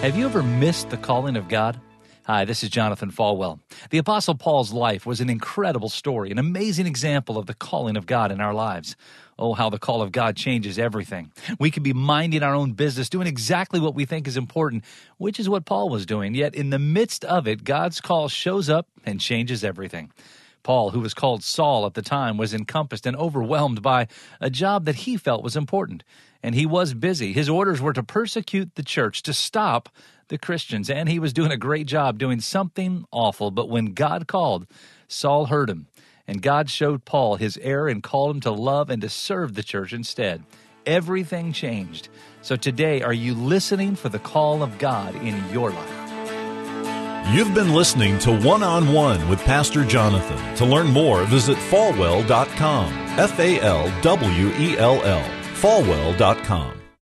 Have you ever missed the calling of God? Hi, this is Jonathan Falwell. The Apostle Paul's life was an incredible story, an amazing example of the calling of God in our lives. Oh, how the call of God changes everything. We can be minding our own business, doing exactly what we think is important, which is what Paul was doing. Yet, in the midst of it, God's call shows up and changes everything. Paul, who was called Saul at the time, was encompassed and overwhelmed by a job that he felt was important. And he was busy. His orders were to persecute the church, to stop the Christians. And he was doing a great job doing something awful. But when God called, Saul heard him. And God showed Paul his error and called him to love and to serve the church instead. Everything changed. So today, are you listening for the call of God in your life? You've been listening to One on One with Pastor Jonathan. To learn more, visit falwell.com. F A L W E L L. Falwell.com.